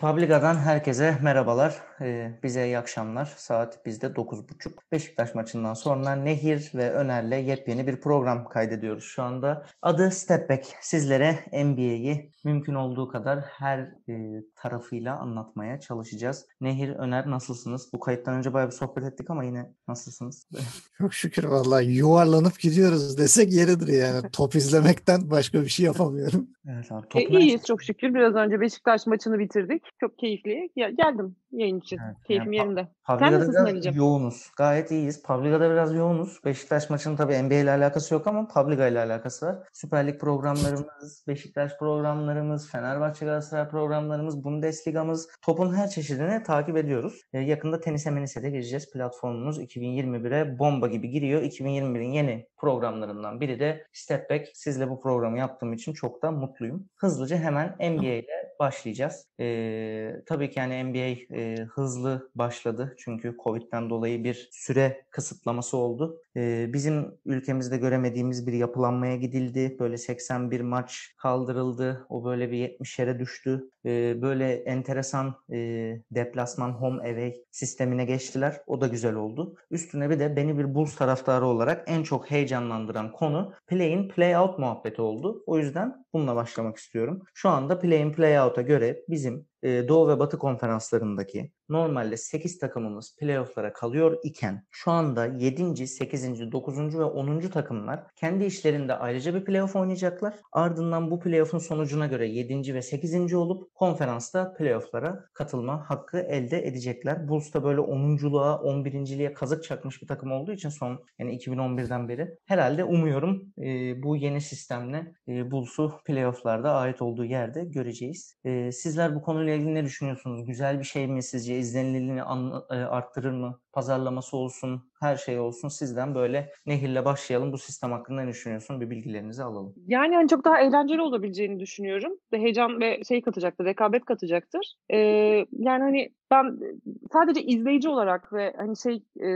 Publiga'dan herkese merhabalar. Ee, bize iyi akşamlar. Saat bizde 9.30. Beşiktaş maçından sonra Nehir ve Öner'le yepyeni bir program kaydediyoruz şu anda. Adı Step Back. Sizlere NBA'yi mümkün olduğu kadar her e, tarafıyla anlatmaya çalışacağız. Nehir, Öner nasılsınız? Bu kayıttan önce bayağı bir sohbet ettik ama yine nasılsınız? Çok şükür vallahi yuvarlanıp gidiyoruz desek yeridir yani. Top izlemekten başka bir şey yapamıyorum. Evet abi. E, iyiyiz çok şükür. Biraz önce Beşiktaş maçını bitirdik. Çok keyifli. Ya, geldim yayın için. Evet, Keyfim yani, yerimde. Pavliga'da biraz Ali'cim? yoğunuz. Gayet iyiyiz. Pavliga'da biraz yoğunuz. Beşiktaş maçının tabii NBA ile alakası yok ama Pavliga ile alakası var. Süper Lig programlarımız, Beşiktaş programlarımız, Fenerbahçe Galatasaray programlarımız, Bundesliga'mız, topun her çeşidini takip ediyoruz. Ee, yakında tenise menise de gireceğiz. Platformumuz 2021'e bomba gibi giriyor. 2021'in yeni programlarından biri de Step Back. Sizle bu programı yaptığım için çok da mutluyum. Hızlıca hemen NBA ile başlayacağız. Ee, tabii ki yani NBA e, hızlı başladı çünkü Covid'den dolayı bir süre kısıtlaması oldu. E, bizim ülkemizde göremediğimiz bir yapılanmaya gidildi. Böyle 81 maç kaldırıldı. O böyle bir 70 yere düştü. E, böyle enteresan e, deplasman home away sistemine geçtiler. O da güzel oldu. Üstüne bir de beni bir Bulls taraftarı olarak en çok heyecanlandıran konu play in play out muhabbeti oldu. O yüzden bununla başlamak istiyorum. Şu anda play in play out'a göre bizim Doğu ve Batı konferanslarındaki normalde 8 takımımız playofflara kalıyor iken şu anda 7. 8. 9. ve 10. takımlar kendi işlerinde ayrıca bir playoff oynayacaklar. Ardından bu playoff'un sonucuna göre 7. ve 8. olup konferansta playofflara katılma hakkı elde edecekler. Bulls da böyle 10.luğa 11.liğe kazık çakmış bir takım olduğu için son yani 2011'den beri herhalde umuyorum e, bu yeni sistemle e, Bulls'u playoff'larda ait olduğu yerde göreceğiz. E, sizler bu konuyla ilgili ne düşünüyorsunuz? Güzel bir şey mi sizce? İzlenilirliğini e, arttırır mı? Pazarlaması olsun, her şey olsun. Sizden böyle Nehir'le başlayalım. Bu sistem hakkında ne düşünüyorsun? Bir bilgilerinizi alalım. Yani hani çok daha eğlenceli olabileceğini düşünüyorum. Heyecan ve şey katacaktır, rekabet katacaktır. Ee, yani hani ben sadece izleyici olarak ve hani şey e,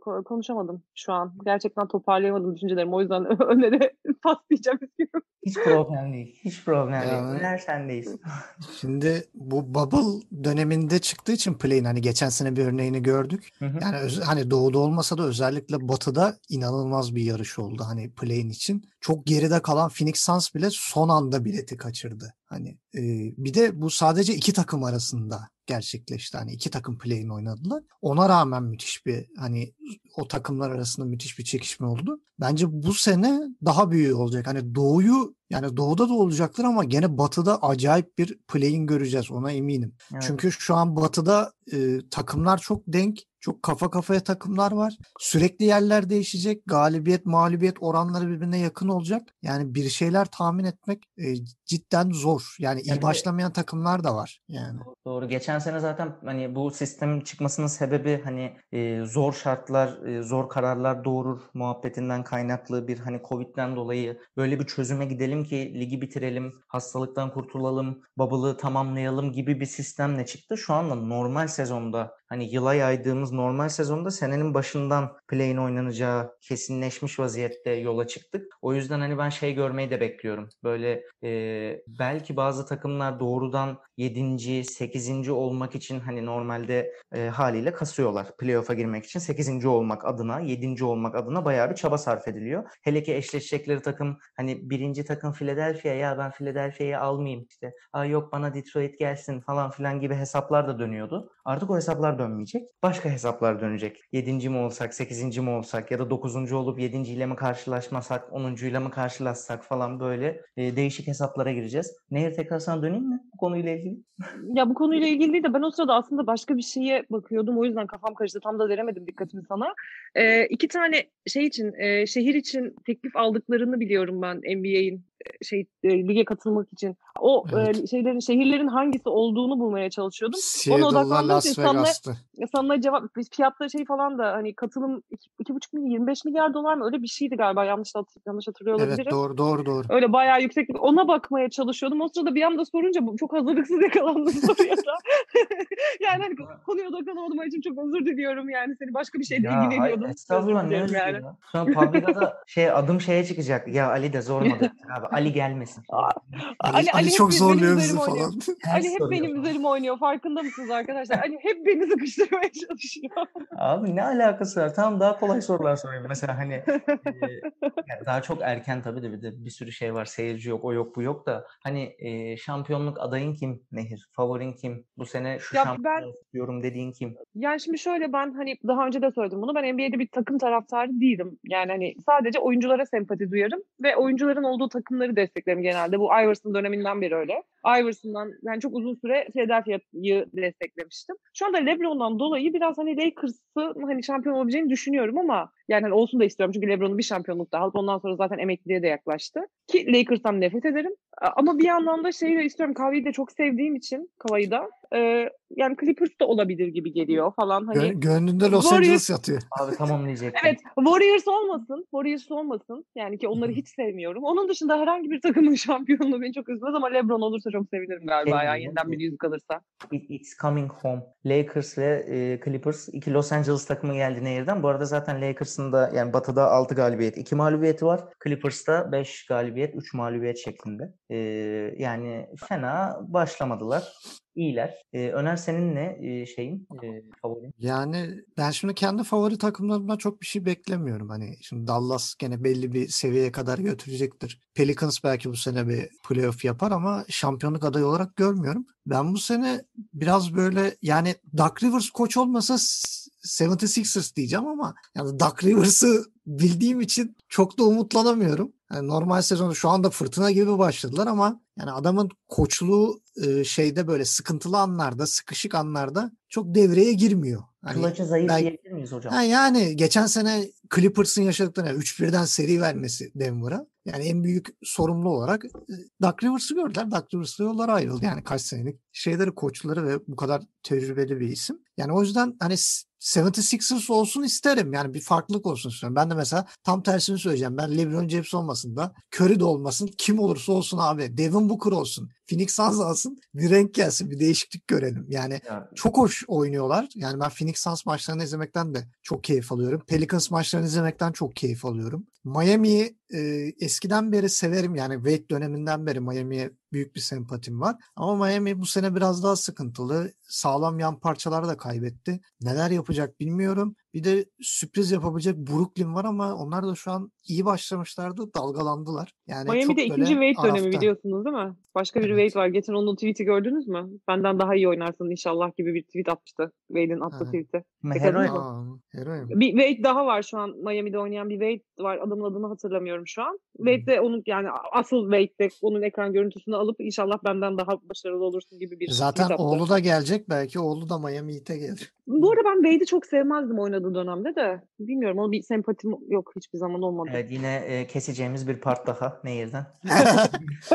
konuşamadım şu an. Gerçekten toparlayamadım düşüncelerimi. O yüzden öne de paslayacağım istiyorum. Hiç problem değil. Hiç problem değil. Yani, Öner sendeyiz. Şimdi bu bubble döneminde çıktığı için play'in hani geçen sene bir örneğini gördük. Hı hı. Yani öz, hani doğuda olmasa da özellikle batıda inanılmaz bir yarış oldu hani play'in için. Çok geride kalan Phoenix Suns bile son anda bileti kaçırdı. Hani e, bir de bu sadece iki takım arasında gerçekleşti. Hani iki takım play'in oynadılar. Ona rağmen müthiş bir hani o takımlar arasında müthiş bir çekişme oldu. Bence bu sene daha büyük olacak. Hani doğuyu yani doğuda da olacaktır ama gene batıda acayip bir play'in göreceğiz ona eminim. Evet. Çünkü şu an batıda e, takımlar çok denk. Çok kafa kafaya takımlar var. Sürekli yerler değişecek. Galibiyet, mağlubiyet oranları birbirine yakın olacak. Yani bir şeyler tahmin etmek e, cidden zor. Yani iyi başlamayan takımlar da var. Yani. Doğru. Geçen sene zaten hani bu sistemin çıkmasının sebebi hani e, zor şartlar, e, zor kararlar doğurur muhabbetinden kaynaklı bir hani Covid'den dolayı böyle bir çözüme gidelim ki ligi bitirelim, hastalıktan kurtulalım, bubble'ı tamamlayalım gibi bir sistemle çıktı. Şu anda normal sezonda hani yıla yaydığımız normal sezonda senenin başından play'in oynanacağı kesinleşmiş vaziyette yola çıktık. O yüzden hani ben şey görmeyi de bekliyorum. Böyle e, belki bazı takımlar doğrudan 7. 8. olmak için hani normalde e, haliyle kasıyorlar. Playoff'a girmek için 8. olmak adına, 7. olmak adına bayağı bir çaba sarf ediliyor. Hele ki eşleşecekleri takım hani birinci takım Philadelphia ya ben Philadelphia'yı almayayım işte. Aa yok bana Detroit gelsin falan filan gibi hesaplar da dönüyordu. Artık o hesaplar dönmeyecek. Başka hesaplar dönecek. 7. mi olsak, 8. mi olsak ya da 9. olup 7. ile mi karşılaşmasak, 10. ile mi karşılaşsak falan böyle e, değişik hesaplara gireceğiz. Nehir tekrar sana döneyim mi bu konuyla ilgili? Ya bu konuyla ilgili değil de ben o sırada aslında başka bir şeye bakıyordum. O yüzden kafam karıştı. Tam da veremedim dikkatimi sana. Ee, iki tane şey için, e, şehir için teklif aldıklarını biliyorum ben NBA'in şey e, lige katılmak için o evet. e, şeylerin şehirlerin hangisi olduğunu bulmaya çalışıyordum. Seattle'la Ona odaklandığım için sana, sana cevap fiyatta şey falan da hani katılım iki buçuk milyar 25 milyar dolar mı öyle bir şeydi galiba yanlış yanlış hatırlıyor olabilirim. Evet doğru doğru doğru. Öyle bayağı yüksek ona bakmaya çalışıyordum. O sırada bir anda sorunca çok hazırlıksız yakalandım soruya da. yani hani konuya odaklanamadım için çok özür diliyorum yani seni başka bir şeyle ya, ilgileniyordum. Hayır, estağfurullah ne özür yani. Sonra Publica'da şey adım şeye çıkacak. Ya Ali de zor model abi Ali gelmesin. Ali, Ali, hep çok zorluyor bizi oynuyor. falan. Ali hep soruyor benim üzerime oynuyor. Farkında mısınız arkadaşlar? Ali hep beni sıkıştırmaya çalışıyor. Abi ne alakası var? Tamam daha kolay sorular sorayım. Mesela hani e, yani daha çok erken tabii de bir de bir sürü şey var. Seyirci yok, o yok, bu yok da hani e, şampiyonluk adayın kim Nehir? Favorin kim? Bu sene şu Ya şampiyon ben- diyorum dediğin kim? Yani şimdi şöyle ben hani daha önce de söyledim bunu. Ben NBA'de bir takım taraftarı değilim. Yani hani sadece oyunculara sempati duyarım ve oyuncuların olduğu takımları desteklerim genelde. Bu Iverson döneminden beri öyle. Iverson'dan yani çok uzun süre Philadelphia'yı desteklemiştim. Şu anda LeBron'dan dolayı biraz hani Lakers'ı hani şampiyon olabileceğini düşünüyorum ama yani hani olsun da istiyorum çünkü LeBron'un bir şampiyonluk daha alıp ondan sonra zaten emekliliğe de yaklaştı. Ki Lakers'tan nefret ederim. A- Ama bir yandan da şeyi de istiyorum. Kavayı da çok sevdiğim için Kavayı da. e, yani Clippers da olabilir gibi geliyor falan. Hani Gö- gönlünde Los Warriors- Angeles yatıyor. Abi tamam diyecektim. Evet Warriors olmasın. Warriors olmasın. Yani ki onları hiç sevmiyorum. Onun dışında herhangi bir takımın şampiyonluğu beni çok üzmez ama LeBron olursa çok sevinirim galiba Şey ya. Yeniden bir yüzük alırsa. It- It's coming home. Lakers ve e, Clippers iki Los Angeles takımı geldi Nehir'den. Bu arada zaten Lakers'ın da yani batıda 6 galibiyet, 2 mağlubiyeti var. Clippers'ta 5 galibiyet, 3 mağlubiyet şeklinde. E, yani fena başlamadılar. İyiler. E, Öner senin ne e, şeyin e, favorin? Yani ben şimdi kendi favori takımlarımdan çok bir şey beklemiyorum. Hani şimdi Dallas gene belli bir seviyeye kadar götürecektir. Pelicans belki bu sene bir playoff yapar ama şampiyonluk adayı olarak görmüyorum. Ben bu sene biraz böyle yani Doug Rivers koç olmasa s- 76ers diyeceğim ama yani Doug Rivers'ı bildiğim için çok da umutlanamıyorum. Yani normal sezonu şu anda fırtına gibi başladılar ama yani adamın koçluğu e, şeyde böyle sıkıntılı anlarda, sıkışık anlarda çok devreye girmiyor. Hani Kılıcı zayıf ben- diyebilir miyiz hocam? Ha yani geçen sene Clippers'ın yaşadıklarına 3-1'den seri vermesi Denver'a. Yani en büyük sorumlu olarak e, Doug Rivers'ı gördüler. Doug Rivers'la yollar ayrıldı. Yani kaç senelik şeyleri, koçları ve bu kadar tecrübeli bir isim. Yani o yüzden hani s- 76ers olsun isterim. Yani bir farklılık olsun istiyorum. Ben de mesela tam tersini söyleyeceğim. Ben LeBron James olmasın da Curry de olmasın. Kim olursa olsun abi. Devin Booker olsun. Phoenix Suns alsın. Bir renk gelsin. Bir değişiklik görelim. Yani Ya, çok hoş oynuyorlar. Yani ben Phoenix Suns maçlarını izlemekten de çok keyif alıyorum. Pelicans maçlarını izlemekten çok keyif alıyorum. Miami'yi e, eskiden beri severim. Yani Wade döneminden beri Miami'ye büyük bir sempatim var. Ama Miami bu sene biraz daha sıkıntılı. Sağlam yan parçalar da kaybetti. Neler yapacak bilmiyorum. Bir de sürpriz yapabilecek Brooklyn var ama onlar da şu an iyi başlamışlardı. Dalgalandılar. Yani çok Miami'de böyle ikinci Wade dönemi arafta. biliyorsunuz değil mi? Başka bir Evet. Wade var. Geçen onun tweet'i gördünüz mü? Benden daha iyi oynarsın inşallah gibi bir tweet atmıştı. Wade'in attığı Ha. tweet'i. Hero? Bir Wade daha var şu an Miami'de oynayan bir Wade var. Adamın adını hatırlamıyorum şu an. Wade de onun yani asıl Wade de onun ekran görüntüsünü alıp inşallah benden daha başarılı olursun gibi bir Zaten tweet attı. oğlu da gelecek belki. Oğlu da Miami Heat'e gelir. Bu arada ben Wade'i çok sevmezdim oynadığı dönemde de. Bilmiyorum o bir sempatim yok hiçbir zaman olmadı. Evet yine e, keseceğimiz bir part daha Nehir'den.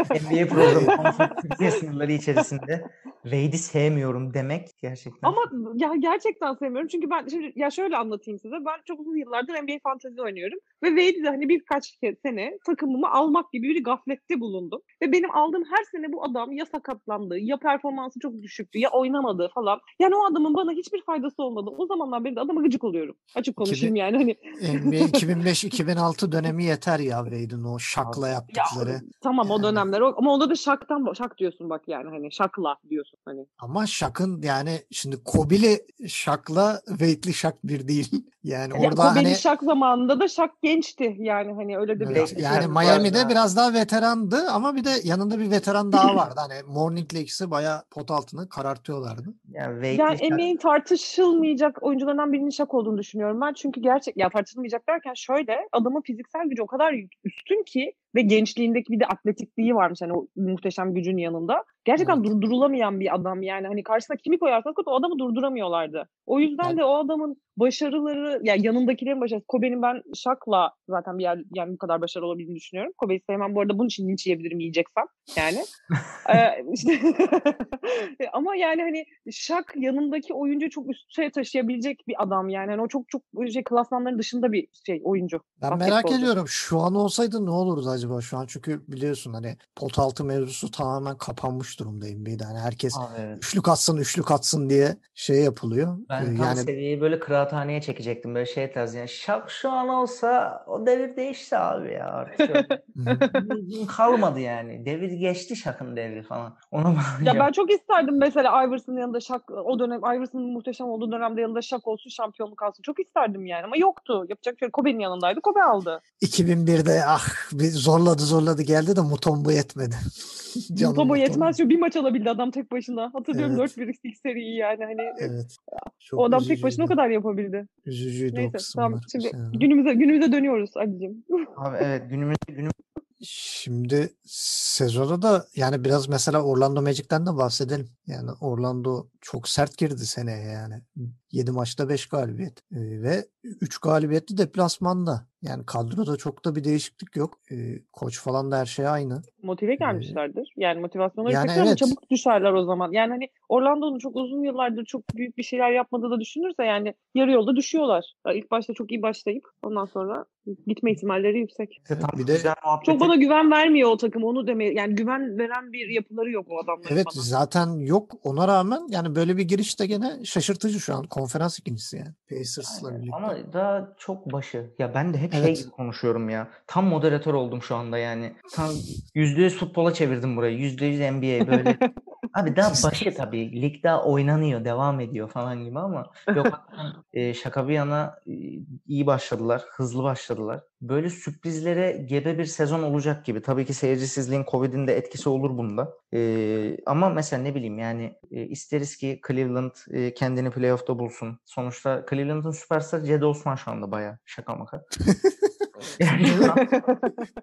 NBA programı Türkiye sınırları içerisinde Wade'i sevmiyorum demek gerçekten. Ama ya gerçekten sevmiyorum çünkü ben şimdi ya şöyle anlatayım size. Ben çok uzun yıllardır NBA fantezi oynuyorum ve Wade'i de hani birkaç kez sene takımımı almak gibi bir gaflette bulundum. Ve benim aldığım her sene bu adam ya sakatlandı ya performansı çok düşüktü ya oynamadı falan. Yani o adamın bana hiçbir faydası olmadı. O zamandan beri de adama gıcık oluyorum. Açık konuşayım yani hani NBA 2005-2006 dönemi yeter ya Wade'in o şakla yaptıkları. tamam o Yani. dönemler o- ama onda da şaktan şak diyorsun bak yani hani şakla diyorsun hani. Ama şakın yani şimdi Kobe'li şakla Wade'li şak bir değil. Yani Ya orada Kobe'li hani şak zamanında da şak gençti yani hani öyle de bir Evet, Wade'li yani Miami'de ya. biraz daha veterandı ama bir de yanında bir veteran daha vardı. Hani Morning Lakes'i bayağı pot altını karartıyorlardı. Yani Yani şak- NBA'in tartışılmayacak oyuncularından birinin şak olduğunu düşünüyorum ben. Çünkü gerçek ya tartışılmayacak derken şöyle adamın fiziksel gücü o kadar üstün ki ve gençliğindeki bir de atletikliği varmış hani o muhteşem gücün yanında. Gerçekten Evet. durdurulamayan bir adam yani hani karşısına kimi koyarsanız o adamı durduramıyorlardı. O yüzden Yani- de o adamın başarıları ya yanındakilerin başarısı. Kobe'nin ben şakla zaten bir yer, yani bu kadar başarılı olabildiğini düşünüyorum. Kobe'yi sevmem bu arada bunun için linç yiyebilirim yiyeceksem yani. Ee, işte ama yani hani Şak yanındaki oyuncu çok üste taşıyabilecek bir adam yani. Hani o çok çok şey klasmanların dışında bir şey oyuncu. Ben merak ediyorum şu an olsaydı ne olurdu acaba şu an? Çünkü biliyorsun hani pot altı mevzusu tamamen kapanmış durumda NBA'de. Hani herkes Abi evet. üçlük atsın üçlük atsın diye şey yapılıyor. Ben Ee, tam yani seviyeyi böyle kıraat kıraathaneye çekecektim böyle şey tarzı. Yani Şak şu an olsa o devir değişti abi ya artık. Kalmadı yani. Devir geçti Şak'ın devri falan. Ona ya ben çok isterdim mesela Iverson'ın yanında Şak o dönem Iverson'ın muhteşem olduğu dönemde yanında Şak olsun şampiyonluk alsın. Çok isterdim yani ama yoktu. Yapacak şey Kobe'nin yanındaydı. Kobe aldı. 2001'de ah bir zorladı zorladı geldi de Mutombo yetmedi. Mutombo yetmez. Şu bir maç alabildi adam tek başına. Hatırlıyorum evet. 4-1 ilk seriyi yani hani. Evet. Çok o adam tek başına o kadar yapabildi. Üzücüydü Neyse, o kısımlar. Tamam, şimdi günümüze günümüze dönüyoruz Ali'cim. Abi evet günümüz günümüz Şimdi sezona da yani biraz mesela Orlando Magic'ten de bahsedelim. Yani Orlando çok sert girdi seneye yani. 7 maçta 5 galibiyet ve 3 galibiyetli deplasmanda. Yani kadroda çok da bir değişiklik yok. Koç falan da her şey aynı. Motive gelmişlerdir. Yani motivasyonları Yani yüksek ama evet. çabuk düşerler o zaman. Yani hani Orlando'nun çok uzun yıllardır çok büyük bir şeyler yapmadığı da düşünürse yani yarı yolda düşüyorlar. Yani ilk başta çok iyi başlayıp ondan sonra gitme ihtimalleri yüksek. Bir de. Çok bana güven vermiyor o takım onu demeye. Yani güven veren bir yapıları yok o adamların Evet bana. zaten yok. Ona rağmen yani böyle bir giriş de gene şaşırtıcı şu an. Konferans ikincisi yani. Pacers'la Aynen. birlikte. Ama daha çok başı. Ya ben de hep şey Evet. gibi konuşuyorum ya. Tam moderatör oldum şu anda yani. Tam %100 futbola çevirdim burayı. %100 NBA böyle. Abi daha başı tabii. Lig daha oynanıyor, devam ediyor falan gibi ama yok e, şaka bir yana e, iyi başladılar, hızlı başladılar. Böyle sürprizlere gebe bir sezon olacak gibi. Tabii ki seyircisizliğin, Covid'in de etkisi olur bunda. E, ama mesela ne bileyim yani e, isteriz ki Cleveland e, kendini playoff'ta bulsun. Sonuçta Cleveland'ın süperstarı Cedi Osman şu anda bayağı şaka maka. Yani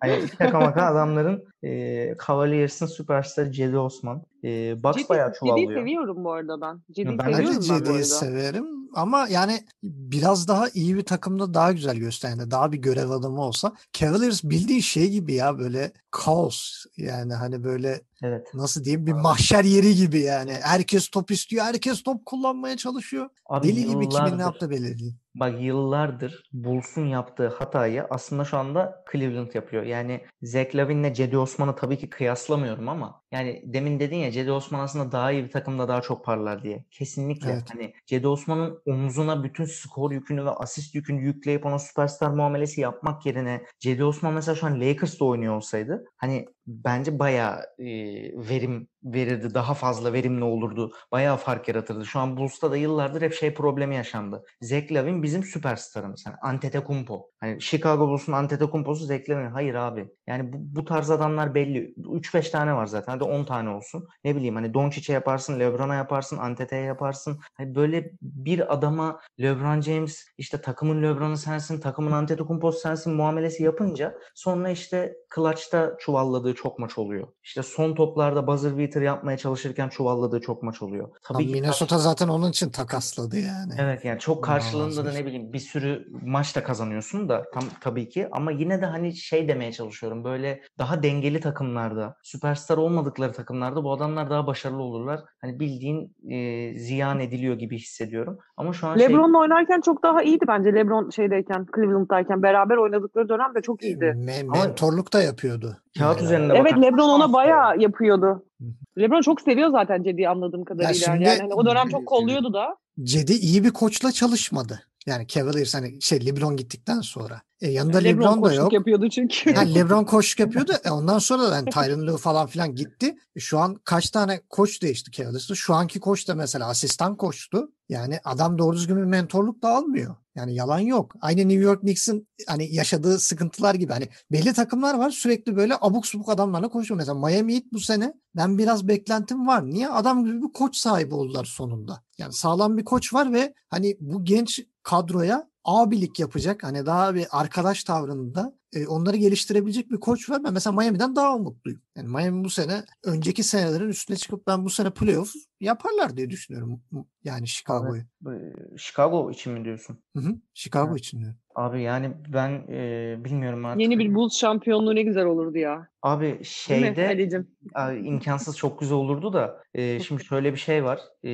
Hani şaka maka adamların e, Cavaliers'ın süperstarı Cedi Osman. E, Bucks Cedi- bayağı çuvallıyor. seviyorum bu arada ben. Cedi'yi Ben de seviyorum Ben de ben arada. severim ama yani biraz daha iyi bir takımda daha güzel gösterdi. Daha bir görev adamı olsa. Cavaliers bildiğin şey gibi ya böyle kaos yani hani böyle Evet. nasıl diyeyim bir mahşer yeri gibi yani. Herkes top istiyor. Herkes top kullanmaya çalışıyor. Abi Deli gibi kimin ne yaptığı belli değil. Bak yıllardır Bulls'un yaptığı hatayı aslında şu anda Cleveland yapıyor. Yani Zach Lavin'le Cedi Osman'ı tabii ki kıyaslamıyorum ama yani demin dedin ya Cedi Osman aslında daha iyi bir takımda daha çok parlar diye. Kesinlikle. Evet. Hani Cedi Osman'ın omzuna bütün skor yükünü ve asist yükünü yükleyip ona süperstar muamelesi yapmak yerine Cedi Osman mesela şu an Lakers'ta oynuyor olsaydı hani bence bayağı e, verim verirdi. Daha fazla verimli olurdu. Bayağı fark yaratırdı. Şu an Bulls'ta da yıllardır hep şey problemi yaşandı. Zach Lavin bizim süperstarımız. Hani Antetokounmpo. Hani Chicago Bulls'un Antetokounmpo'su Zach Lavin. Hayır abi. Yani bu, bu tarz adamlar belli. 3-5 tane var zaten. Hadi 10 tane olsun. Ne bileyim hani Doncic'e yaparsın, LeBron'a yaparsın, Antete'ye yaparsın. Hani böyle bir adama LeBron James işte takımın LeBron'u sensin, takımın Antetokounmpo'su sensin muamelesi yapınca sonra işte clutch'ta çuvalladığı çok maç oluyor. İşte son toplarda buzzer beater yapmaya çalışırken çuvalladığı çok maç oluyor. Tabii Abi ki Minnesota zaten onun için takasladı yani. Evet yani çok karşılığında da ne bileyim bir sürü maç da kazanıyorsun da tam tabii ki ama yine de hani şey demeye çalışıyorum böyle daha dengeli takımlarda süperstar olmadıkları takımlarda bu adamlar daha başarılı olurlar. Hani bildiğin e, ziyan ediliyor gibi hissediyorum. Ama şu an şey LeBron'la oynarken çok daha iyiydi bence. LeBron şeydeyken, Cleveland'dayken beraber oynadıkları dönem de çok iyiydi. Me- Ama- mentorluk da yapıyordu. Kağıt Yani. üzerinde Evet LeBron ona bayağı yapıyordu. LeBron çok seviyor zaten Cedi'yi anladığım kadarıyla. şimdi- yani hani o dönem çok kolluyordu da. Cedi iyi bir koçla çalışmadı. Yani Cavaliers hani şey LeBron gittikten sonra. E, yanında LeBron, LeBron, da koçluk yok. yapıyordu çünkü. Ha, LeBron koçluk yapıyordu. E, ondan sonra da yani Tyronn Lue falan filan gitti. E, şu an kaç tane koç değişti Cavaliers'ta. Şu anki koç da mesela asistan koçtu. Yani adam doğru düzgün bir mentorluk da almıyor. Yani yalan yok. Aynı New York Knicks'in hani yaşadığı sıkıntılar gibi. Hani belli takımlar var sürekli böyle abuk subuk adamlarla konuşuyor. Mesela Miami Heat bu sene ben biraz beklentim var. Niye? Adam gibi bir koç sahibi oldular sonunda. Yani sağlam bir koç var ve hani bu genç kadroya abilik yapacak. Hani daha bir arkadaş tavrında e, onları geliştirebilecek bir koç var. Ben mesela Miami'den daha umutluyum. Yani Miami bu sene önceki senelerin üstüne çıkıp ben bu sene playoff yaparlar diye düşünüyorum. Yani Chicago'yu. e, Chicago için mi diyorsun? Hı hı. Chicago Evet. için diyorum. Abi yani ben e, bilmiyorum artık. Yeni bir Bulls şampiyonluğu ne güzel olurdu ya. Abi şeyde? Abi, imkansız çok güzel olurdu da e, şimdi şöyle bir şey var. E,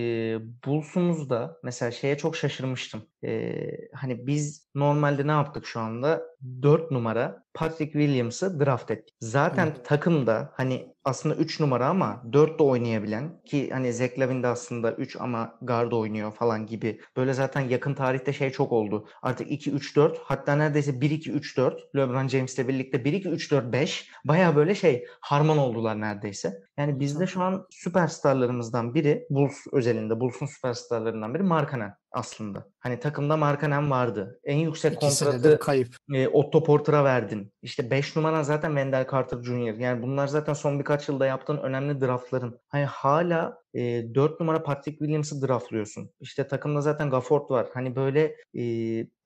Bulls'umuzda mesela şeye çok şaşırmıştım. E, hani biz normalde ne yaptık şu anda? 4 numara Patrick Williams'ı draft ettik. Zaten Evet. takımda hani aslında 3 numara ama 4 de oynayabilen ki hani Zach Lavin de aslında 3 ama guard oynuyor falan gibi. Böyle zaten yakın tarihte şey çok oldu. Artık 2-3-4 hatta neredeyse 1-2-3-4 LeBron James'le birlikte 1-2-3-4-5 baya böyle şey harman oldular neredeyse. Yani bizde şu an süperstarlarımızdan biri Bulls özelinde Bulls'un süperstarlarından biri Markkanen aslında. Hani takımda Markkanen vardı. En yüksek İki kontratı kayıp. e, Otto Porter'a verdin. İşte 5 numara zaten Wendell Carter Jr. Yani bunlar zaten son birkaç yılda yaptığın önemli draftların. Hani hala e, 4 numara Patrick Williams'ı draftlıyorsun. İşte takımda zaten Gafford var. Hani böyle e,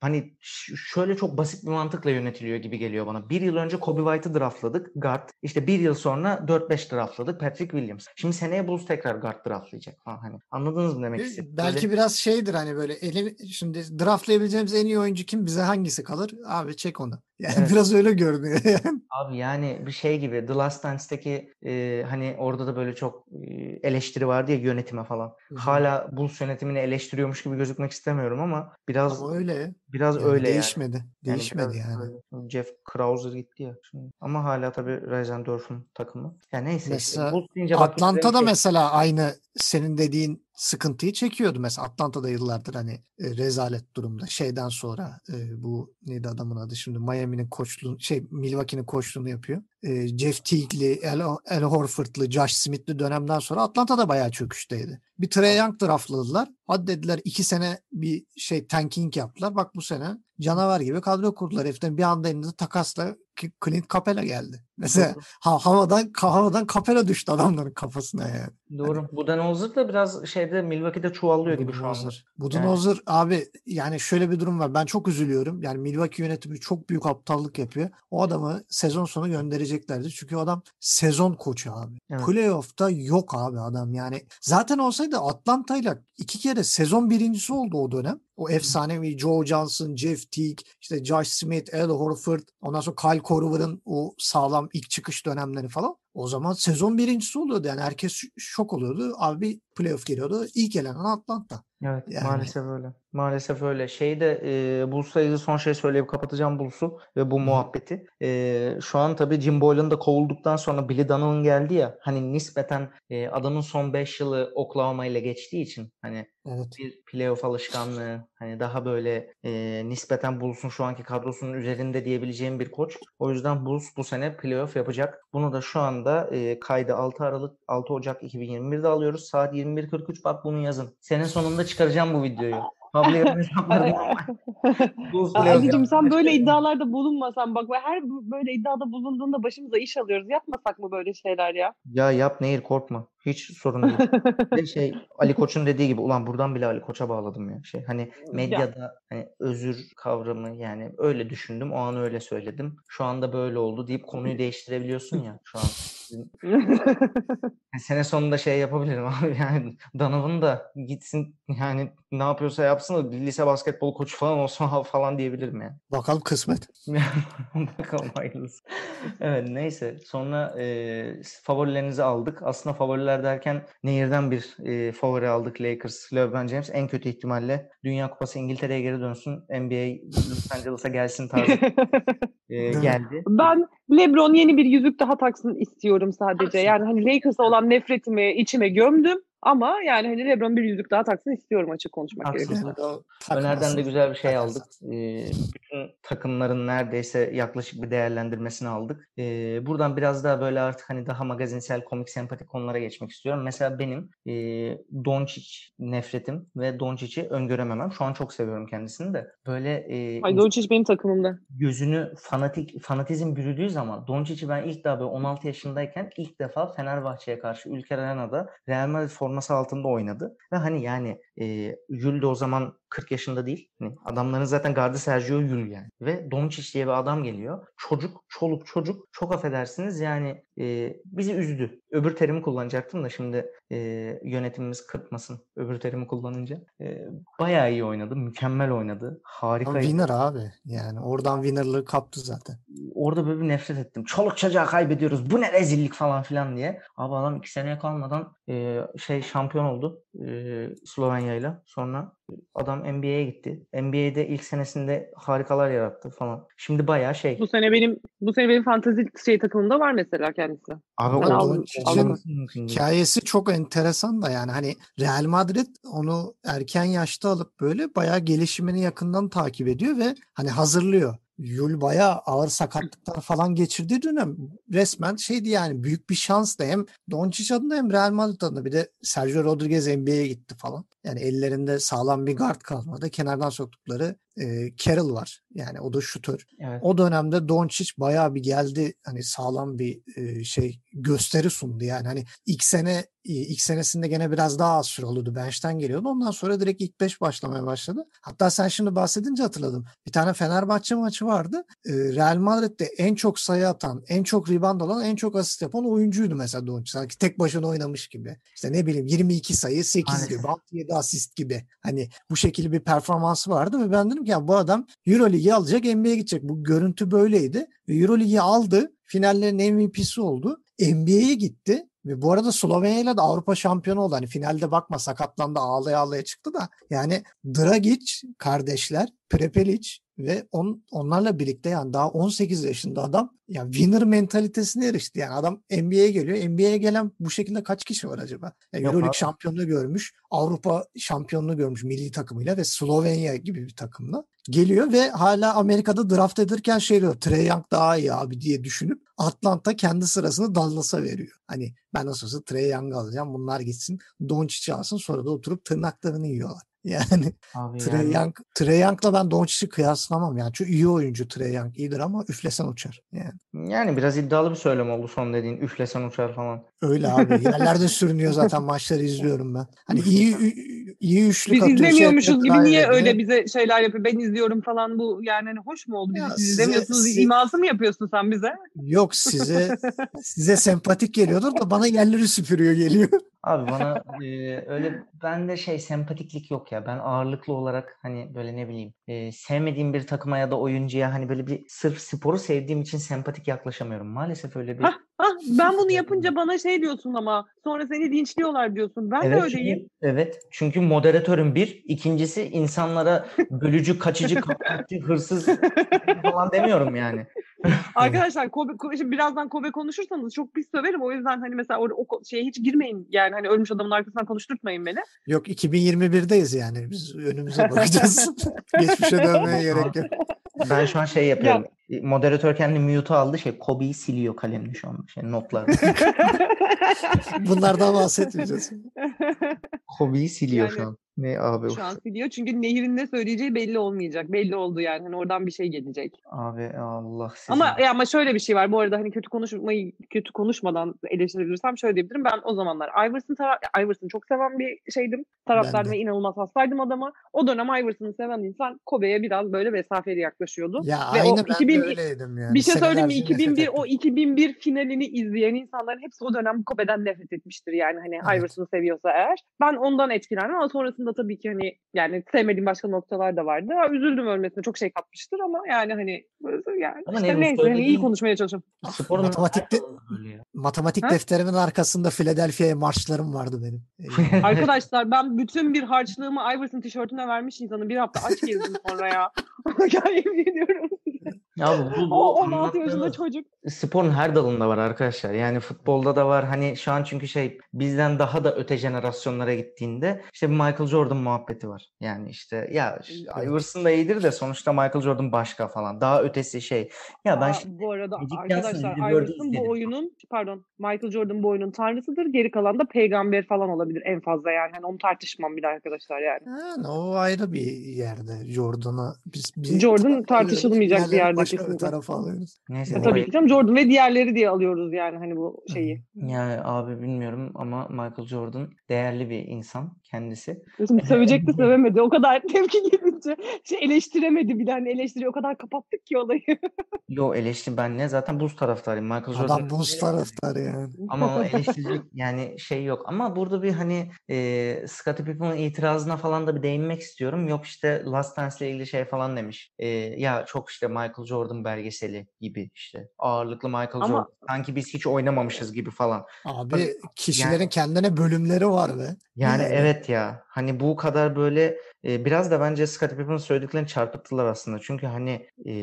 hani şöyle çok basit bir mantıkla yönetiliyor gibi geliyor bana. Bir yıl önce Kobe White'ı draftladık. Guard. İşte bir yıl sonra 4-5 draftladık. Patrick Williams. Şimdi seneye Bulls tekrar guard draftlayacak. Ha, hani anladınız mı demek istedim? Belki Böyle- biraz şeydir hani böyle eli, şimdi draftlayabileceğimiz en iyi oyuncu kim bize hangisi kalır? Abi çek onu. Yani Evet. biraz öyle görünüyor. Abi yani bir şey gibi The Last Dance'deki e, hani orada da böyle çok e, eleştiri vardı ya yönetime falan. Hı hı. Hala Bulls yönetimini eleştiriyormuş gibi gözükmek istemiyorum ama biraz Ama öyle. Biraz Yani öyle yani. değişmedi. Yani Değişmedi yani. Jeff Krauser gitti ya. Şimdi. Ama hala tabii Reisendorf'un takımı. Ya neyse işte Mesela deyince süre Atlanta'da şey- mesela aynı senin dediğin sıkıntıyı çekiyordu. Mesela Atlanta'da yıllardır hani e, rezalet durumda. Şeyden sonra e, bu neydi adamın adı şimdi Miami'nin koçluğu şey Milwaukee'nin koçluğunu yapıyor. E, Jeff Teague'li, Al, Al Horford'lu, Josh Smith'li dönemden sonra Atlanta'da bayağı çöküşteydi. Bir Trae Young draftladılar. Hadi dediler iki sene bir şey tanking yaptılar. Bak bu sene canavar gibi kadro kurdular. Heriften bir anda elinde takasla Clint Capela geldi. Mesela ha, havadan havadan Capela düştü adamların kafasına yani. Doğru. Budenholzer da biraz şeyde Milwaukee'de çuvallıyor gibi şu anda. Budenholzer. Budenholzer abi yani şöyle bir durum var. Ben çok üzülüyorum. Yani Milwaukee yönetimi çok büyük aptallık yapıyor. O adamı sezon sonu göndereceklerdi. Çünkü o adam sezon koçu abi. Evet. Playoff'ta yok abi adam. Yani zaten olsaydı Atlanta'yla iki kere sezon birincisi oldu o dönem. O efsanevi Joe Johnson, Jeff Teague, işte Josh Smith, Al Horford, ondan sonra Kyle Korver'ın o sağlam ilk çıkış dönemleri falan. O zaman sezon birincisi oluyordu. Yani herkes şok oluyordu. Abi playoff geliyordu. İlk elenen Atlanta. Evet Yani. maalesef öyle. Maalesef öyle. Şeyde e, Bulls'la ilgili son şey söyleyip kapatacağım Bulls'u ve bu muhabbeti. E, şu an tabii Jim Boylan da kovulduktan sonra Billy Donovan geldi ya hani nispeten e, adamın son 5 yılı Oklahoma ile geçtiği için hani Evet. bir playoff alışkanlığı hani daha böyle e, nispeten Bulls'un şu anki kadrosunun üzerinde diyebileceğim bir koç. O yüzden Bulls bu sene playoff yapacak. Bunu da şu anda e, kaydı 6 Aralık 6 Ocak 2021'de alıyoruz. Saat 21.43 bak bunu yazın. Senin sonunda çıkaracağım bu videoyu. Bulls playoff Ali'cim sen böyle iddialarda bulunmasan bak ve her böyle iddiada bulunduğunda başımıza iş alıyoruz. Yapmasak mı böyle şeyler ya? Ya yap Nehir korkma. Hiç sorun değil. Bir şey Ali Koç'un dediği gibi ulan buradan bile Ali Koç'a bağladım ya. Şey hani medyada hani özür kavramı yani öyle düşündüm o an öyle söyledim. Şu anda böyle oldu deyip konuyu değiştirebiliyorsun ya şu an. Yani sene sonunda şey yapabilirim abi yani Donovan da gitsin yani ne yapıyorsa yapsın da bir lise basketbol koçu falan olsun falan diyebilirim yani. Bakalım kısmet. Bakalım hayırlısı. Evet neyse sonra e, favorilerinizi aldık. Aslında favoriler derken Nehir'den bir e, favori aldık Lakers, LeBron James. En kötü ihtimalle Dünya Kupası İngiltere'ye geri dönsün. NBA Los Angeles'a gelsin tarzı e, geldi. Ben LeBron yeni bir yüzük daha taksın istiyorum sadece. Taksın. Yani hani Lakers'a olan nefretimi içime gömdüm. Ama yani hani LeBron bir yüzük daha taksın istiyorum açık konuşmak Haklısın. gerekirse. Öner'den de güzel bir şey Takasın. aldık. Ee, bütün takımların neredeyse yaklaşık bir değerlendirmesini aldık. Ee, buradan biraz daha böyle artık hani daha magazinsel, komik, sempatik konulara geçmek istiyorum. Mesela benim e, Doncic nefretim ve Doncic'i öngörememem. Şu an çok seviyorum kendisini de. Böyle e, Ay Doncic benim takımımda. gözünü fanatik fanatizm bürüdüğü zaman Doncic'i ben ilk daha böyle 16 yaşındayken ilk defa Fenerbahçe'ye karşı Ülker Arena'da Real Madrid forması altında oynadı. Ve hani yani e, Yul de o zaman 40 yaşında değil. Hani adamların zaten gardı Sergio Yul yani. Ve Doncic diye bir adam geliyor. Çocuk, çoluk çocuk. Çok affedersiniz yani e, bizi üzdü. Öbür terimi kullanacaktım da şimdi e, yönetimimiz kırpmasın öbür terimi kullanınca. E, bayağı iyi oynadı. Mükemmel oynadı. Harika. Ama winner abi. Yani oradan winnerlığı kaptı zaten. orada böyle bir nefret ettim. Çoluk çocuğa kaybediyoruz. Bu ne rezillik falan filan diye. Abi adam iki seneye kalmadan e, şey şampiyon oldu. E, Slovenya Alanya'yla. Sonra adam NBA'ye gitti. NBA'de ilk senesinde harikalar yarattı falan. Şimdi bayağı şey. Bu sene benim bu sene benim fantezi şey takımımda var mesela kendisi. Abi o. Hikayesi çok enteresan da yani hani Real Madrid onu erken yaşta alıp böyle bayağı gelişimini yakından takip ediyor ve hani hazırlıyor. Yul bayağı ağır sakatlıklar falan geçirdiği dönem resmen şeydi yani büyük bir şans da hem Doncic adına hem Real Madrid adına bir de Sergio Rodriguez NBA'ye gitti falan. Yani ellerinde sağlam bir guard kalmadı. Kenardan soktukları e, Carroll var. Yani o da şutör. Evet. O dönemde Doncic bayağı bir geldi hani sağlam bir e, şey gösteri sundu yani hani ilk sene ilk senesinde gene biraz daha az süre oldu bench'ten geliyordu ondan sonra direkt ilk 5 başlamaya başladı. Hatta sen şimdi bahsedince hatırladım. Bir tane Fenerbahçe maçı vardı. E, Real Madrid'de en çok sayı atan, en çok rebound alan, en çok asist yapan oyuncuydu mesela Doncic. Sanki tek başına oynamış gibi. İşte ne bileyim 22 sayı, 8 Maalesef. rebound, 7 asist gibi. Hani bu şekilde bir performansı vardı ve ben dedim ki ya bu adam Euroligi alacak NBA'ye gidecek. Bu görüntü böyleydi. Ve Euroligi aldı. Finallerin MVP'si oldu. NBA'ye gitti. Ve bu arada Slovenya'yla da Avrupa şampiyonu oldu. Hani finalde bakma sakatlandı ağlaya ağlaya çıktı da. Yani Dragic kardeşler, Prepelic ve on, onlarla birlikte yani daha 18 yaşında adam yani winner mentalitesine erişti. Yani adam NBA'ye geliyor. NBA'ye gelen bu şekilde kaç kişi var acaba? Yani Yok Euroleague şampiyonluğu görmüş, Avrupa şampiyonluğu görmüş milli takımıyla ve Slovenya gibi bir takımla geliyor ve hala Amerika'da draft edilirken şey diyor Trey Young daha iyi abi diye düşünüp Atlanta kendi sırasını Dallas'a veriyor. Hani ben nasıl olsa Trey Young'ı alacağım bunlar gitsin Doncic'i alsın sonra da oturup tırnaklarını yiyorlar. Yani Abi Trey yani- Young, Trey Young'la ben Doncic'i kıyaslamam yani. Çünkü iyi oyuncu Trey Young iyidir ama üflesen uçar. Yani Yani biraz iddialı bir söylem oldu son dediğin. Üflesen uçar falan. öyle abi. Yerlerde sürünüyor zaten maçları izliyorum ben. Hani iyi iyi üçlük Biz atıyor, şey izlemiyormuşuz gibi niye drive öyle bize şeyler yapıyor? Ben izliyorum falan bu yani hani hoş mu oldu? Ya siz size- izlemiyorsunuz size- iması mı yapıyorsun sen bize? Yok size size sempatik geliyordur da bana yerleri süpürüyor geliyor. Abi bana e, öyle bende şey sempatiklik yok ya. Ben ağırlıklı olarak hani böyle ne bileyim e, sevmediğim bir takıma ya da oyuncuya hani böyle bir sırf sporu sevdiğim için sempatik yaklaşamıyorum. Maalesef öyle bir Hah, Ah, ben bunu yapınca bana şey diyorsun ama sonra seni linçliyorlar diyorsun. Ben de Evet öyleyim. çünkü, evet çünkü moderatörüm bir. ikincisi insanlara bölücü, kaçıcı, kapatıcı, hırsız falan demiyorum yani. Arkadaşlar Kobe, Kobe- şimdi birazdan Kobe konuşursanız çok pis söverim. O yüzden hani mesela orada o ko- şeye hiç girmeyin. Yani hani ölmüş adamın arkasından konuşturtmayın beni. Yok 2021'deyiz yani. Biz önümüze bakacağız. Geçmişe dönmeye gerek yok. Ben şu an şey yapıyorum. Moderatör kendi mute'u aldı. Şey Kobe'yi siliyor kalemle şu an. Şey notlar. Bunlardan bahsetmeyeceğiz. Kobe'yi siliyor şu Yani- an. Ne abi Şu an siliyor çünkü Nehir'in ne söyleyeceği belli olmayacak. Belli oldu yani. Hani oradan bir şey gelecek. Abi Allah sizi. Ama ya ama şöyle bir şey var. Bu arada hani kötü konuşmayı kötü konuşmadan eleştirebilirsem şöyle diyebilirim. Ben o zamanlar Iverson tara Iverson'ı çok seven bir şeydim. Ve inanılmaz hastaydım adama. O dönem Iverson'ı seven insan Kobe'ye biraz böyle mesafeli yaklaşıyordu. Ya Ve o aynı ben 2000 de öyleydim yani. Bir şey söyleyeyim mi? Senelerce nefret 2001 ettim. o 2001 finalini izleyen insanların hepsi o dönem Kobe'den nefret etmiştir yani hani Evet. Iverson'ı seviyorsa eğer. Ben ondan etkilendim ama sonrasında tabii ki hani yani sevmediğim başka noktalar da vardı. Ha, üzüldüm ölmesine çok şey katmıştır ama yani hani yani Ama işte ne neyse hani iyi konuşmaya çalışıyorum. Sporun Matematikte matematik Ha? defterimin arkasında Philadelphia'ya marşlarım vardı benim. Arkadaşlar ben bütün bir harçlığımı Iverson tişörtüne vermiş insanım. Bir hafta aç gezdim sonra ya. ya yemin ediyorum. Ya bu, bu, O bu 16 yaşında çocuk. sporun her dalında var arkadaşlar. Yani futbolda da var. Hani şu an çünkü şey bizden daha da öte jenerasyonlara gittiğinde işte bir Michael Jordan muhabbeti var. Yani işte ya. Iverson da iyidir de sonuçta Michael Jordan başka falan. Daha ötesi şey. Ya ben Aa, şimdi bu arada arkadaşlar Iverson bu oyunun pardon Michael Jordan bu oyunun tanrısıdır. Geri kalan da peygamber falan olabilir en fazla yani. Hani onu tartışmam bile arkadaşlar yani. Yani o ayrı bir yerde Jordan'a biz, biz Jordan tartışılmayacak bir diğerleri yerde başka bir tarafa alıyoruz. neyse E, orayı- tabii ki canım Jordan ve diğerleri diye alıyoruz yani hani bu şeyi. yani abi bilmiyorum ama Michael Jordan değerli bir insan kendisi. Şimdi sövecek de sövemedi. O kadar tepki gelince şey eleştiremedi bile. Hani eleştiri o kadar kapattık ki olayı. Yo eleştiri ben ne zaten buz taraftarıyım. Michael Jordan Adam buz taraftarı yani. Ama o eleştirecek yani şey yok. Ama burada bir hani e, Scottie Pippen'ın itirazına falan da bir değinmek istiyorum. Yok işte Last Dance'le ilgili şey falan demiş. E, ya çok işte Michael Jordan belgeseli gibi işte. Ağırlıklı Michael Ama- Jordan. Sanki biz hiç oynamamışız gibi falan. Abi Tabii, kişilerin kendine bölümleri var be. Yani Yani. evet ya. Hani bu kadar böyle e, biraz da bence Scottie Pippen'ın söylediklerini çarpıttılar aslında. Çünkü hani e,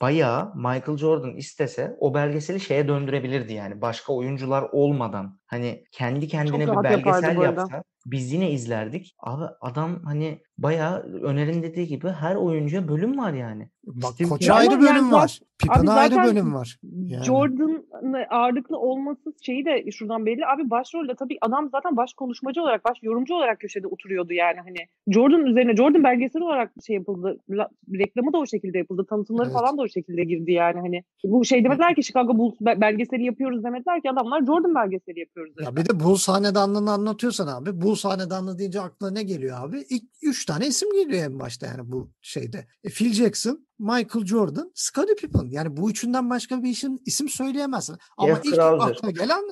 bayağı Michael Jordan istese o belgeseli şeye döndürebilirdi yani başka oyuncular olmadan. Hani kendi kendine bir belgesel yapsa biz yine izlerdik. Abi adam hani bayağı Öner'in dediği gibi her oyuncuya bölüm var yani. Bak Steve koça ayrı bölüm yani var. Pippen'a ayrı bölüm var. Yani. Jordan'ın ağırlıklı olması şeyi de şuradan belli. Abi başrolde tabii adam zaten baş konuşmacı olarak, baş yorumcu olarak köşede oturuyordu yani hani. Jordan üzerine, Jordan belgesel olarak şey yapıldı. la- reklamı da o şekilde yapıldı. Tanıtımları Evet. falan da o şekilde girdi yani hani. Bu şey demediler ki Chicago Bulls be- belgeseli yapıyoruz demediler ki adamlar Jordan belgeseli yapıyoruz. Ya bir de Bulls hanedanlığını anlatıyorsan abi. Bulls hanedanlığı deyince aklına ne geliyor abi? İlk üç tane isim geliyor en başta yani bu şeyde. E, Phil Jackson, Michael Jordan, Scottie Pippen. Yani bu üçünden başka bir isim, isim söyleyemezsin. Ama Jeff ilk Krauser. akla gelen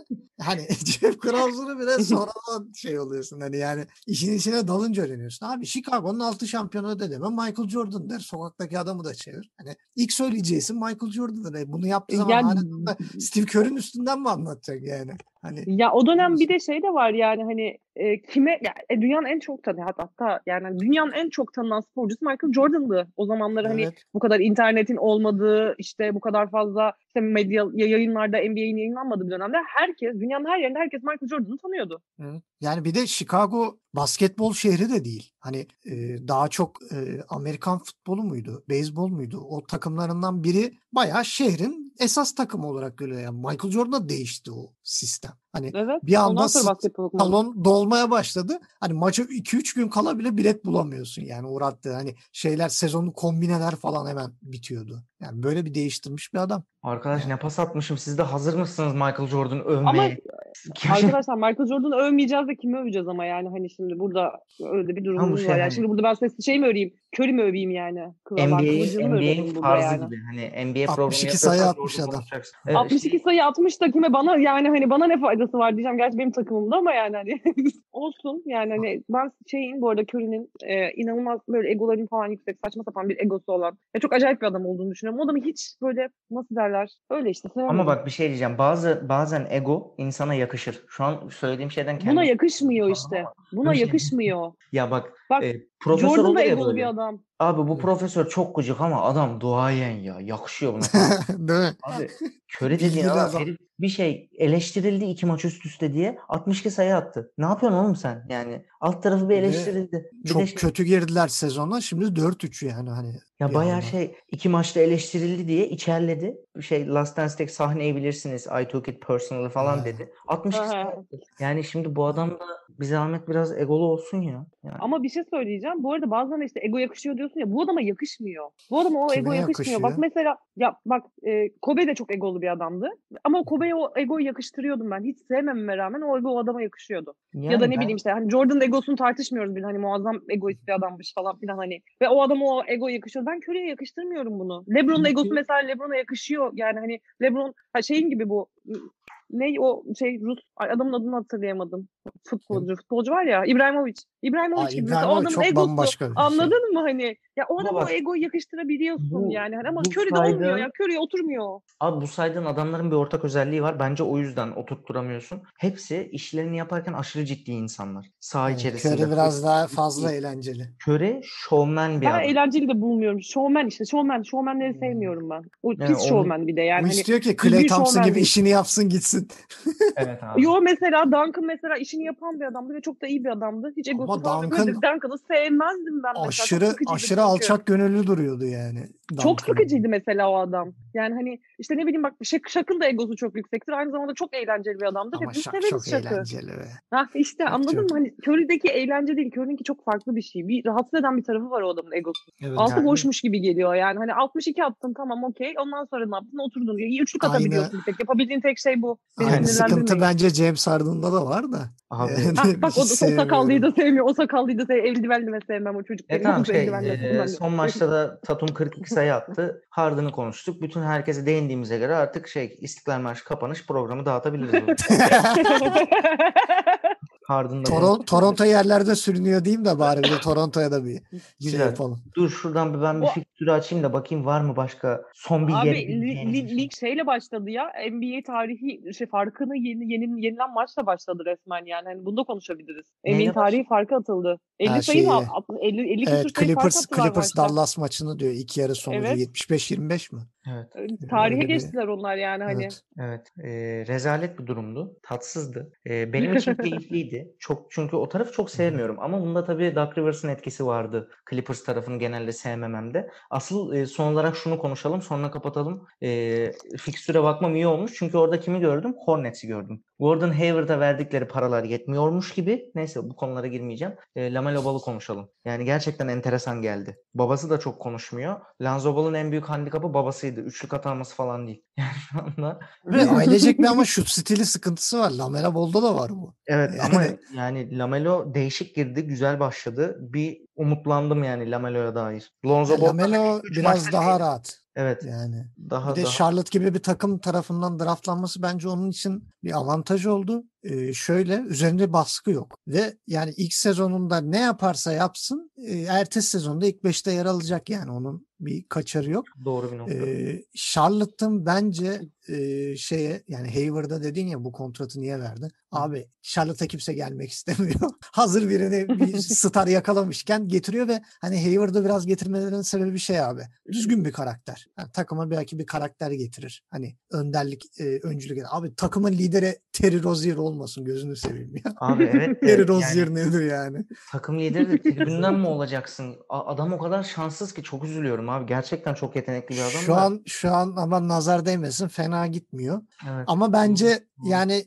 hani Jeff Krauser'ı bile sonradan şey oluyorsun. Hani yani işin içine dalınca öğreniyorsun. Abi Chicago'nun altı şampiyonu da deme Michael Jordan der. Sokaktaki adamı da çevir. Hani ilk söyleyeceği isim Michael Jordan'dır. E, bunu yaptığı zaman Yani- Steve Kerr'ün üstünden mi anlatacak yani? Hani Ya o dönem bir de şey de var yani hani e, kime ya, e, dünyanın en çok tanı hatta, yani dünyanın en çok tanınan sporcusu Michael Jordan'dı. O zamanlar hani evet. bu kadar internetin olmadığı işte bu kadar fazla işte medya ya- yayınlarda NBA'nin yayınlanmadığı bir dönemde herkes dünyanın her yerinde herkes Michael Jordan'ı tanıyordu. Evet. Yani bir de Chicago basketbol şehri de değil. Hani e, daha çok e, Amerikan futbolu muydu, beyzbol muydu? O takımlarından biri bayağı şehrin esas takımı olarak görüyor. Yani Michael Jordan'da değişti o sistem. Hani Evet. Bir anda salon dolmaya başladı. Hani maça 2-3 gün kala bile bilet bulamıyorsun yani uğrattığı hani şeyler sezonu kombineler falan hemen bitiyordu. Yani böyle bir değiştirmiş bir adam. Arkadaş ne pas atmışım. Siz de hazır mısınız Michael Jordan Ama övmeye? arkadaşlar Michael Jordan'ı övmeyeceğiz de kimi öveceğiz ama yani hani şimdi burada öyle bir durumumuz şey var. Yani hani- şimdi burada ben size şey mi öveyim? Curry mi öveyim yani? Öveyim burada farzı yani? gibi. Hani NBA programı 62 sayı atmış adam. Evet, 62 sayı atmış da kime bana yani hani bana ne faydası var diyeceğim. Gerçi benim takımımda ama yani hani olsun. Yani hani ben şeyin bu arada Curry'nin e, inanılmaz böyle egoların falan yüksek saçma sapan bir egosu olan ya çok acayip bir adam olduğunu düşünüyorum. O adamı hiç böyle nasıl derler öyle işte Ama sevmedim. bak bir şey diyeceğim. Bazı bazen ego insana yakışır. Şu an söylediğim şeyden kendim Buna yakışmıyor işte. Buna şey. yakışmıyor. Ya bak, Bak, e, profesör Jordan da ya egolu bir adam. Abi bu profesör çok gıcık ama adam duayen ya. Yakışıyor buna. Değil mi? Abi köre dediğin adam adam. bir şey eleştirildi iki maç üst üste diye 62 sayı attı. Ne yapıyorsun oğlum sen? Yani alt tarafı bir eleştirildi. Bir Çok de şey- kötü girdiler sezona. Şimdi 4-3 yani hani. Ya bir bayağı anda. şey iki maçta eleştirildi diye içerledi. Şey Last Dance'deki sahneyi bilirsiniz. I took it personally falan Ha. dedi. 62 sayı Aha. attı. Yani şimdi bu adam da bir zahmet biraz egolu olsun ya. Yani. Ama bir şey söyleyeceğim. Bu arada bazen işte ego yakışıyor diyorsun ya. Bu adama yakışmıyor. Bu adama o Kime ego yakışmıyor. Bak mesela ya bak e, Kobe de çok egolu bir adamdı. Ama o Kobe'ye o egoyu yakıştırıyordum ben. Hiç sevmememe rağmen o ego o adama yakışıyordu. ya da Yani ne ben- bileyim işte hani Jordan'ın egosunu tartışmıyoruz bile. Hani muazzam egoist bir adammış falan filan hani. Ve o adama o ego yakışıyor. Ben Curry'e yakıştırmıyorum bunu. LeBron'un egosu mesela LeBron'a yakışıyor. Yani hani LeBron ha şeyin gibi bu ne o şey Rus adamın adını hatırlayamadım. Futbolcu. Futbolcu var ya İbrahimovic. İbrahimovic Aa, gibi. O İbrahimovic adamın çok egosu. bambaşka bir şey. Anladın mı hani? Ya o Ama adama o egoyu yakıştırabiliyorsun bu- yani. Hani ama Curry'de olmuyor saydığın- ya. Curry'e oturmuyor. Abi bu saydığın adamların bir ortak özelliği var. Bence o yüzden oturtturamıyorsun. Hepsi işlerini yaparken aşırı ciddi insanlar. Saha Evet, içerisinde. Curry biraz daha fazla eğlenceli. Curry şovmen bir Ben adam. eğlenceli de bulmuyorum. Showman işte. Showman. Showmanleri sevmiyorum ben. O Yani pis onun- showman bir de yani. Bu Hani, istiyor ki Clay Thompson şovmen gibi değil. işini yapsın gitsin. Evet abi. Yo mesela Duncan mesela işini yapan bir adamdı ve çok da iyi bir adamdı. Hiç egosu Ama falan Duncan-. Duncan'ı sevmezdim ben mesela. aşırı sıkıcıydı aşırı alçak gönüllü duruyordu yani. Çok Duncan. sıkıcıydı mesela o adam. Yani hani işte ne bileyim bak Şak, Şak'ın da egosu çok yüksektir. Aynı zamanda çok eğlenceli bir adamdır. Ama Hepimiz Şak çok Şak'ı. eğlenceli be. Hah işte Şak anladın çok- mı? Hani Curry'deki eğlence değil. Curry'ninki çok farklı bir şey. Bir rahatsız eden bir tarafı var o adamın egosu. Evet, Altı yani boşmuş gibi geliyor yani. Hani 62 attın tamam okey. Ondan sonra ne yaptın? Oturdun. Ya, üçlük Aynı- atabiliyorsun tek. Yapabildiğin tek şey bu. Beni Aynı sıkıntı bence James Harden'da da var da. Abi. Yani Hah, bak o, o sakallıyı da sevmiyor. O sakallıyı da sevmiyor. Eldivenli de sevmem o çocuk. E benim. tamam şey e, son maçta da Tatum 42 sayı attı. Harden'ı konuştuk. Bütün herkese değindiğimize göre artık şey İstiklal Marşı kapanış programı dağıtabiliriz. Harden'da Toron- Toronto yerlerde sürünüyor diyeyim de bari bir de Toronto'ya da bir şey Güzel. yapalım. Dur şuradan bir ben bir O- açayım da bakayım var mı başka son bir Abi yer li- li- lig şeyle başladı ya. NBA tarihi şey farkını yeni, yeni yenilen maçla başladı resmen yani. Hani bunu da konuşabiliriz. Neyle NBA'in tarihi farkı atıldı. 50 Ha, sayı mı? şeyi- at- 50 50 Evet küsur Clippers Clippers. Dallas maçını diyor. İki yarı sonucu Evet. 75-25 mi? Evet. Tarihe Öyle bir- geçtiler onlar yani hani. Evet. Evet, e, rezalet bir durumdu. Tatsızdı. E, benim için keyifliydi. Çok çünkü o tarafı çok sevmiyorum ama bunda tabii Doug Rivers'ın etkisi vardı. Clippers tarafını genelde sevmememde. Asıl e, son olarak şunu konuşalım, sonra kapatalım. E, fikstüre bakmam iyi olmuş çünkü orada kimi gördüm? Hornets'i gördüm. Gordon Hayward'a verdikleri paralar yetmiyormuş gibi. Neyse bu konulara girmeyeceğim. E, Lamelo Ball'u konuşalım. Yani gerçekten enteresan geldi. Babası da çok konuşmuyor. Lonzo Ball'un en büyük handikapı babasıydı. Üçlük ataması falan değil. Yani şu anda Ve ailecek bir ama şut stili sıkıntısı var. Lamela Ball'da da var bu. Evet ama Yani- yani Lamelo değişik girdi, güzel başladı. Bir umutlandım yani Lamelo'ya dair. Lonzo Ball Lamelo biraz daha değil. rahat. evet Yani daha bir de daha Charlotte gibi bir takım tarafından draftlanması bence onun için bir avantaj oldu. Ee, şöyle üzerinde baskı yok ve yani ilk sezonunda ne yaparsa yapsın e, ertesi sezonda ilk 5'te yer alacak yani onun bir kaçarı yok. doğru bir nokta. Ee, Charlotte'ın bence e, şeye yani Hayward'a dedin ya bu kontratı niye verdi? Abi Charlotte'a kimse gelmek istemiyor. Hazır birini bir star yakalamışken getiriyor ve hani Hayward'ı biraz getirmelerinin sebebi bir şey abi. Düzgün bir karakter. Yani takıma belki bir karakter getirir. Hani önderlik, e, öncülük. Abi takımın lideri Terry Rozier olmasın gözünü seveyim ya. Abi evet Terry Rozier yani nedir yani? takım lideri de tribünden mi olacaksın? Adam o kadar şanssız ki çok üzülüyorum abi. Gerçekten çok yetenekli bir adam Şu da. an şu an ama nazar değmesin fena gitmiyor. Evet. Ama bence yani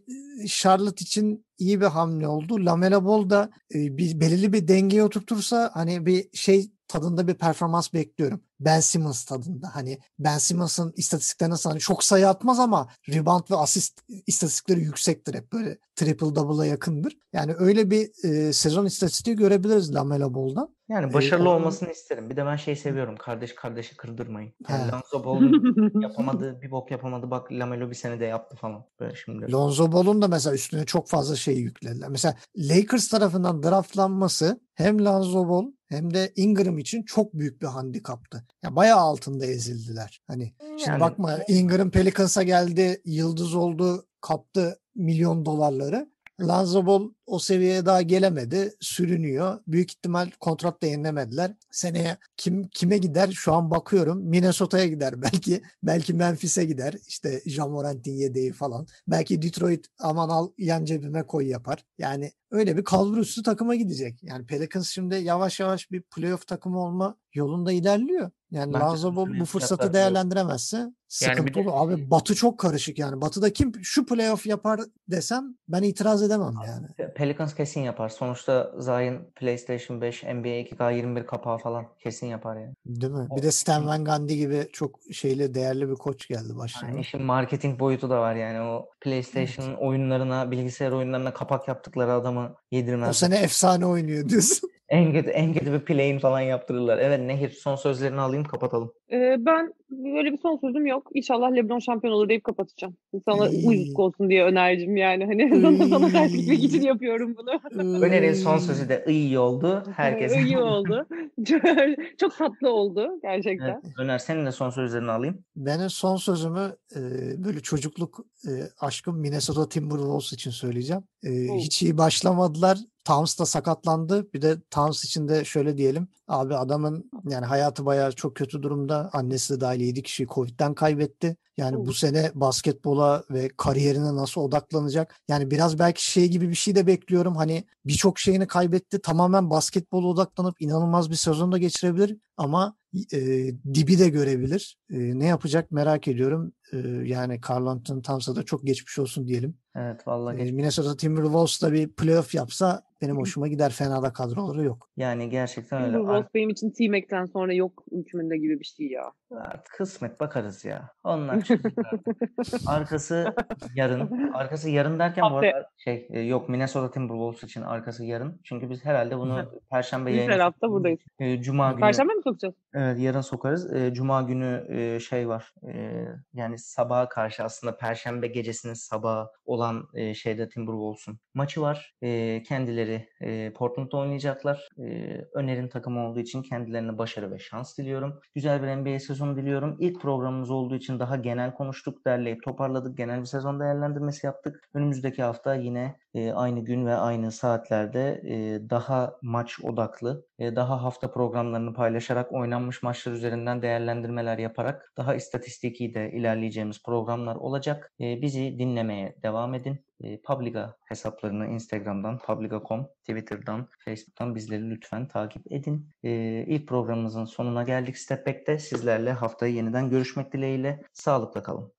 Charlotte için iyi bir hamle oldu. Lamela Ball da e, bir belirli bir dengeye oturtursa hani bir şey tadında bir performans bekliyorum. Ben Simmons tadında. Hani Ben Simmons'ın istatistiklerine hani çok sayı atmaz ama rebound ve asist istatistikleri yüksektir hep böyle triple double'a yakındır. Yani öyle bir e, sezon istatistiği görebiliriz Lamela Ball'dan. Yani Ee, başarılı onun- olmasını isterim. Bir de ben şey seviyorum. Kardeş kardeşi kırdırmayın. Yani. Lonzo Ball'un yapamadığı bir bok yapamadı. Bak Lamelo bir senede yaptı falan. Böyle şimdi. Lonzo Ball'un da mesela üstüne çok fazla şey yüklediler. Mesela Lakers tarafından draftlanması hem Lonzo Ball hem de Ingram için çok büyük bir handikaptı. Ya bayağı altında ezildiler. Hani şimdi Yani- bakma Ingram Pelicans'a geldi, yıldız oldu, kaptı milyon dolarları. Lonzo Ball o seviyeye daha gelemedi. Sürünüyor. Büyük ihtimal kontrat da yenilemediler. Seneye kim kime gider? Şu an bakıyorum. Minnesota'ya gider belki. Belki Memphis'e gider. İşte Jamorant'in yedeği falan. Belki Detroit aman al yan cebime koy yapar. Yani öyle bir kalbur üstü takıma gidecek. Yani Pelicans şimdi yavaş yavaş bir playoff takımı olma yolunda ilerliyor. Yani Bence Ball bu playoff fırsatı değerlendiremezse sıkıntı bir de- olur. Abi Batı çok karışık yani. Batı'da kim şu playoff yapar desem ben itiraz edemem yani. Pe- Pelicans kesin yapar. Sonuçta Zion PlayStation 5, NBA 2K21 kapağı falan kesin yapar yani. Değil mi? O- Bir de Stan Van Gundy gibi çok şeyli değerli bir koç geldi başına. Yani işin marketing boyutu da var yani. O PlayStation oyunlarına, bilgisayar oyunlarına kapak yaptıkları adamı O yedirmez. sene efsane oynuyor diyorsun. En kötü, en kötü bir play'in falan yaptırırlar. Evet Nehir son sözlerini alayım kapatalım. Ee, ben böyle bir son sözüm yok. İnşallah LeBron şampiyon olur deyip kapatacağım. Sana İyi. uyuzluk olsun diye önericim yani. Hani sana, sana ters gitmek için yapıyorum bunu. Öner'in son sözü de iyi oldu. Herkes. İyi oldu. Çok tatlı oldu gerçekten. Evet, Öner senin de son sözlerini alayım. Benim son sözümü e, böyle çocukluk e, aşkım Minnesota Timberwolves için söyleyeceğim. E, hiç iyi başlamadılar. Towns da sakatlandı. Bir de Towns için de şöyle diyelim. Abi adamın yani hayatı bayağı çok kötü durumda. Annesi de dahil 7 kişiyi Covid'den kaybetti. Yani bu sene basketbola ve kariyerine nasıl odaklanacak? Yani biraz belki şey gibi bir şey de bekliyorum. Hani birçok şeyini kaybetti. Tamamen basketbola odaklanıp inanılmaz bir sezon da geçirebilir. Ama e, dibi de görebilir. E, ne yapacak merak ediyorum. E, yani Carl Anthony Towns'a da çok geçmiş olsun diyelim. Evet vallahi E, Minnesota Timberwolves da bir playoff yapsa benim hoşuma gider. Fena da kadroları yok. yani gerçekten öyle. Timberwolves benim için T-Mac'ten sonra yok hükmünde gibi bir şey ya. Artık kısmet bakarız ya. Onlar çocuklar. arkası yarın. Arkası yarın derken bu Haftaya. arada şey e, yok Minnesota Timberwolves için arkası yarın. Çünkü biz herhalde bunu perşembe yayını her hafta buradayız. Cuma günü Perşembe mi sokacağız. Evet yarın sokarız. E, Cuma günü e, şey var. E, yani sabaha karşı aslında Perşembe gecesinin sabahı olan e, şeyde Timberwolves'un maçı var. E, kendileri e, Portland'da oynayacaklar. E, önerin takımı olduğu için kendilerine başarı ve şans diliyorum. Güzel bir NBA sezonu diliyorum. İlk programımız olduğu için daha genel konuştuk, derleyip toparladık. Genel bir sezon değerlendirmesi yaptık. Önümüzdeki hafta yine e, aynı gün ve aynı saatlerde e, daha maç odaklı, e, daha hafta programlarını paylaşarak oynanmış maçlar üzerinden değerlendirmeler yaparak daha istatistiki de ilerleyeceğimiz programlar olacak. E, bizi dinlemeye devam edin. Publica hesaplarını Instagram'dan, Publica.com, Twitter'dan, Facebook'tan bizleri lütfen takip edin. E, ilk programımızın sonuna geldik Step Back'te. Sizlerle haftaya yeniden görüşmek dileğiyle. Sağlıkla kalın.